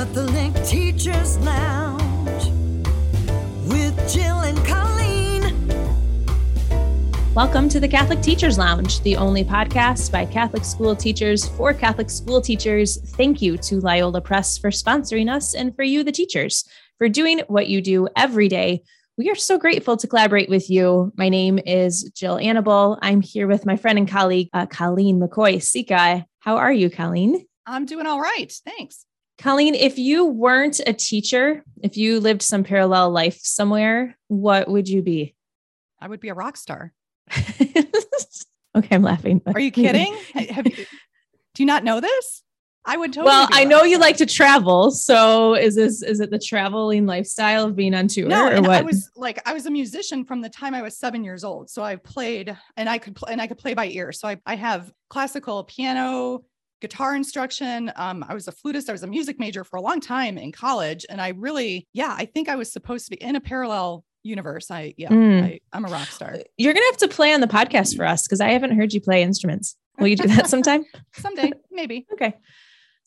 Catholic Teachers Lounge with Jill and Colleen. Welcome to the Catholic Teachers Lounge, the only podcast by Catholic school teachers for Catholic school teachers. Thank you to Loyola Press for sponsoring us and for you, the teachers, for doing what you do every day. We are so grateful to collaborate with you. My name is Jill Annabelle. I'm here with my friend and colleague, uh, Colleen McCoy Cejka. How are you, Colleen? I'm doing all right. Thanks. Colleen, if you weren't a teacher, if you lived some parallel life somewhere, what would you be? I would be a rock star. okay, I'm laughing. Are you kidding? You, do you not know this? I would totally. Well, I know you like to travel. So is this is it the traveling lifestyle of being on tour No, or what? I was like, I was a musician from the time I was seven years old. So I played, and I could, pl- and I could play by ear. So I, I have classical piano, guitar instruction. Um, I was a flutist. I was a music major for a long time in college, and I really, yeah, I think I was supposed to be in a parallel universe. I, yeah, Mm. I, I'm a rock star. You're gonna have to play on the podcast for us because I haven't heard you play instruments. Will you do that sometime? Someday, maybe. Okay.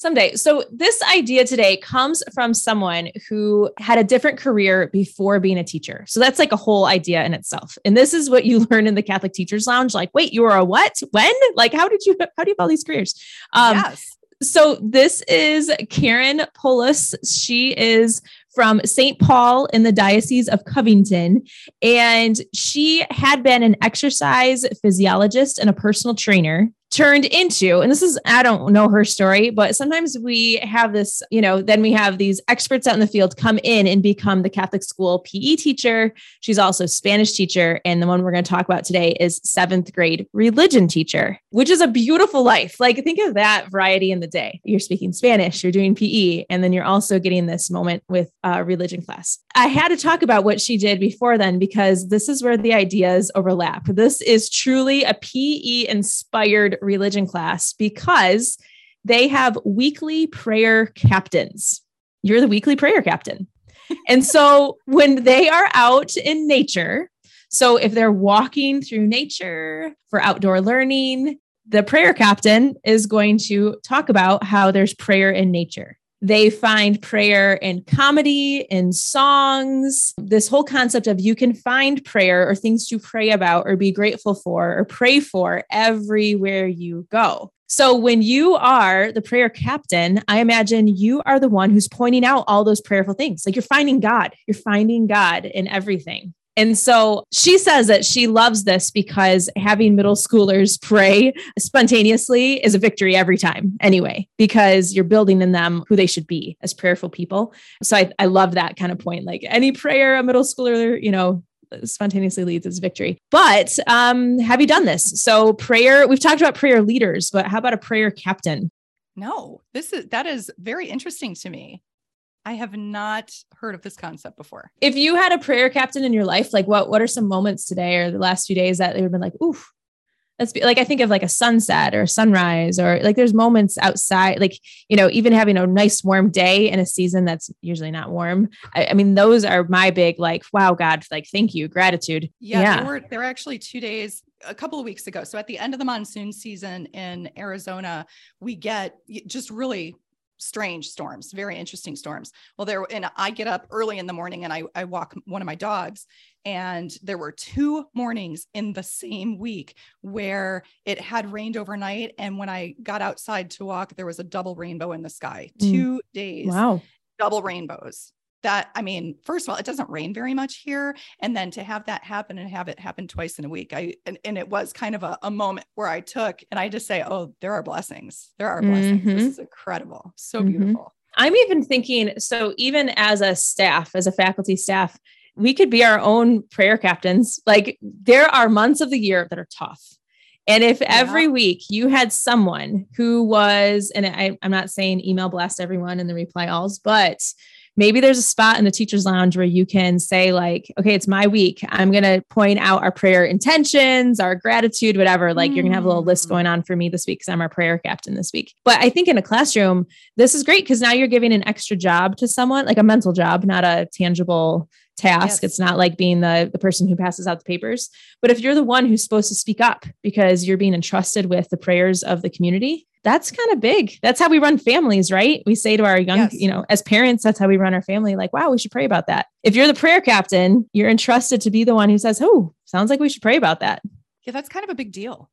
Someday. So, this idea today comes from someone who had a different career before being a teacher. So, that's like a whole idea in itself. And this is what you learn in the Catholic Teachers Lounge. Like, wait, you were a what? When? Like, how did you, how do you have all these careers? Um, yes. so this is Karen Poulos. She is from St. Paul in the Diocese of Covington. And she had been an exercise physiologist and a personal trainer turned into, and this is, I don't know her story, but sometimes we have this, you know, then we have these experts out in the field come in and become the Catholic school PE teacher. She's also Spanish teacher. And the one we're going to talk about today is seventh grade religion teacher, which is a beautiful life. Like think of that variety in the day. You're speaking Spanish, you're doing PE, and then you're also getting this moment with uh, religion class. I had to talk about what she did before then because this is where the ideas overlap. This is truly a PE inspired religion class because they have weekly prayer captains. You're the weekly prayer captain. and so when they are out in nature, so if they're walking through nature for outdoor learning, the prayer captain is going to talk about how there's prayer in nature. They find prayer in comedy, in songs, this whole concept of you can find prayer or things to pray about or be grateful for or pray for everywhere you go. So when you are the prayer captain, I imagine you are the one who's pointing out all those prayerful things. Like you're finding God, you're finding God in everything. And so she says that she loves this because having middle schoolers pray spontaneously is a victory every time, anyway, because you're building in them who they should be as prayerful people. So I, I love that kind of point. Like any prayer a middle schooler, you know, spontaneously leads is a victory. But um, have you done this? So prayer, we've talked about prayer leaders, but how about a prayer captain? No, this is that is very interesting to me. I have not heard of this concept before. If you had a prayer captain in your life, like what what are some moments today or the last few days that they've been like, oof, that's be, like I think of like a sunset or a sunrise or like there's moments outside, like you know, even having a nice warm day in a season that's usually not warm. I, I mean, those are my big like, wow, God, like thank you, gratitude. Yeah, there were there were actually two days a couple of weeks ago. So at the end of the monsoon season in Arizona, we get just really strange storms, very interesting storms. Well, there and I get up early in the morning and I, I walk one of my dogs. And there were two mornings in the same week where it had rained overnight. And when I got outside to walk, there was a double rainbow in the sky. Mm. Two days, Wow. double rainbows. That I mean, first of all, it doesn't rain very much here. And then to have that happen and have it happen twice in a week, I and, and it was kind of a, a moment where I took and I just say, Oh, there are blessings. There are blessings. This Mhm. is incredible. So Mhm. beautiful. I'm even thinking so, even as a staff, as a faculty staff, we could be our own prayer captains. Like, there are months of the year that are tough. And if every week you had someone who was, and I, I'm not saying email blast everyone in the reply alls, but maybe there's a spot in the teacher's lounge where you can say, like, okay, it's my week. I'm going to point out our prayer intentions, our gratitude, whatever. Like, you're going to have a little list Mm. going on for me this week because I'm our prayer captain this week. But I think in a classroom, this is great because now you're giving an extra job to someone, like a mental job, not a tangible task. Yes. It's not like being the, the person who passes out the papers. But if you're the one who's supposed to speak up because you're being entrusted with the prayers of the community, that's kind of big. That's how we run families, right? We say to our young, Yes. you know, as parents, that's how we run our family. Like, wow, we should pray about that. If you're the prayer captain, you're entrusted to be the one who says, oh, sounds like we should pray about that. Yeah, that's kind of a big deal.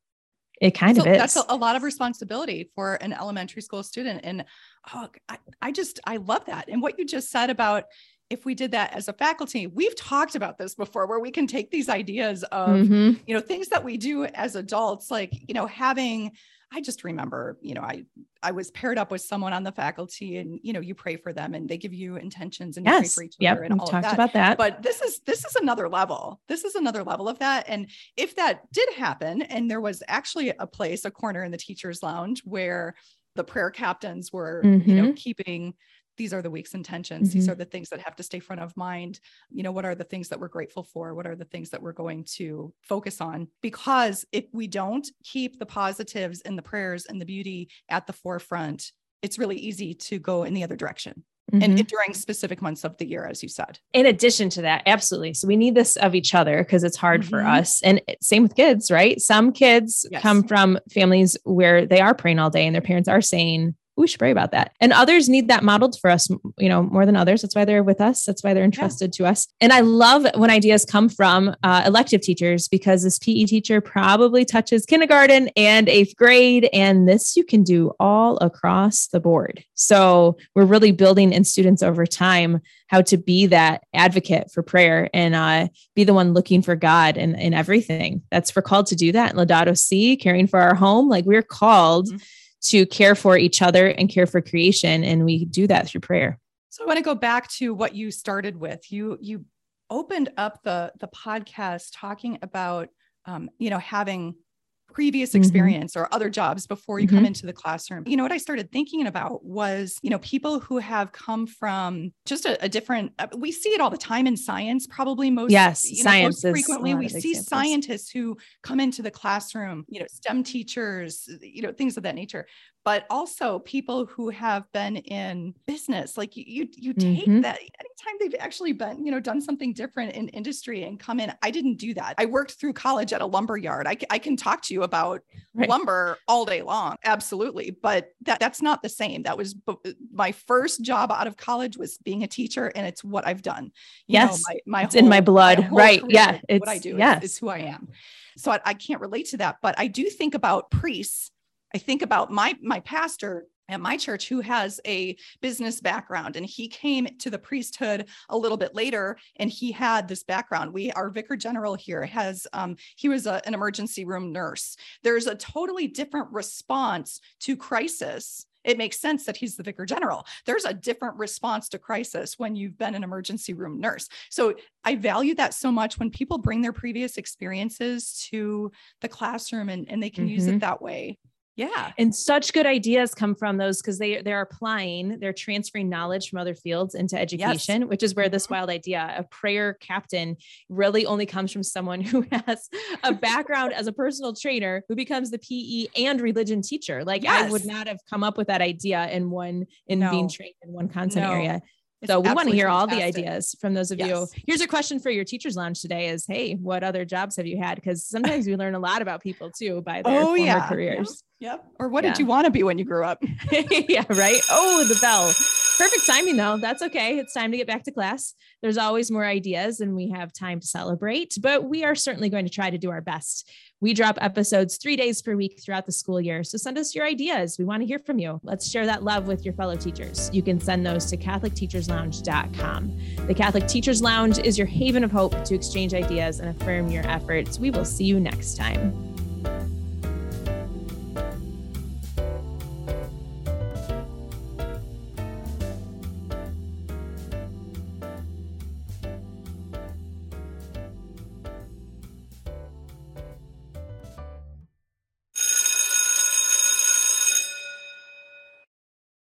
It kind so of is. that's a, a lot of responsibility for an elementary school student. And oh, I, I just, I love that. And what you just said about if we did that as a faculty, we've talked about this before, where we can take these ideas of, Mhm. you know, things that we do as adults, like, you know, having, I just remember, you know, I, I was paired up with someone on the faculty and, you know, you pray for them and they give you intentions and you pray Yes. for each Yep. other and all of talked that about that. but this is this is another level this is another level of that and if that did happen and there was actually a place a corner in the teachers lounge where the prayer captains were you know keeping these are the week's intentions these Mhm. are the things that have to stay front of mind you know what are the things that we're grateful for what are the things that we're going to focus on because if we don't keep the positives and the prayers and the beauty at the forefront it's really easy to go in the other direction Mhm. and, and during specific months of the year as you said in addition to that, absolutely. So we need this of each other because it's hard for Mhm. us. And same with kids, right? Some kids Yes. come from families where they are praying all day and their parents are saying, we should pray about that. And others need that modeled for us, you know, more than others. That's why they're with us. That's why they're entrusted to us. And I love when ideas come from uh, elective teachers because this PE teacher probably touches kindergarten and eighth grade. And this you can do all across the board. So we're really building in students over time how to be that advocate for prayer and uh, be the one looking for God in, in everything. That's we're called to do that. in Laudato Si, caring for our home. Like we're called Mhm. To care for each other and care for creation. And we do that through prayer. So I want to go back to what you started with. You you opened up the the podcast talking about um, you know having previous Mhm. experience or other jobs before you come Mhm. into the classroom. You know what I started thinking about was you know people who have come from just a, a different. uh, We see it all the time in science. Probably most Yes, you know, most science frequently we see examples. scientists who come into the classroom. You know STEM teachers. You know things of that nature but also people who have been in business like you you, you take Mhm. that anytime they've actually been you know done something different in industry and come in i didn't do that i worked through college at a lumber yard i, I can talk to you about Right. lumber all day long absolutely but that that's not the same that was b- my first job out of college was being a teacher and it's what i've done You know, Yes. my, my It's in my blood. whole Right. Yeah. what i It's- do is- is who i am so I, I can't relate to that but i do think about priests I think about my my pastor at my church who has a business background and he came to the priesthood a little bit later and he had this background. We our vicar general here has um, he was a, an emergency room nurse. There's a totally different response to crisis. It makes sense that he's the vicar general. There's a different response to crisis when you've been an emergency room nurse. So i value that so much when people bring their previous experiences to the classroom and, and they can use Mhm. it that way yeah. And such good ideas come from those because they they're applying they're transferring knowledge from other fields into education which is where this Mhm. wild idea of prayer captain really only comes from someone who has a background as a personal trainer who becomes the pe and religion teacher. Like i would not have come up with that idea in one in being trained in one content No. area so we want to absolutely hear all the ideas from those of you. Here's a question for your teachers lounge today is, hey, what other jobs have you had? Because sometimes we learn a lot about people too by their Oh, former yeah. careers. Yep. Or what Yeah. did you want to be when you grew up? yeah, right. Oh, the bell. Perfect timing though. That's okay. It's time to get back to class. There's always more ideas and we have time to celebrate, but we are certainly going to try to do our best. We drop episodes three days per week throughout the school year. So send us your ideas. We want to hear from you. Let's share that love with your fellow teachers. You can send those to CatholicTeachersLounge.com. The Catholic Teachers Lounge is your haven of hope to exchange ideas and affirm your efforts. We will see you next time.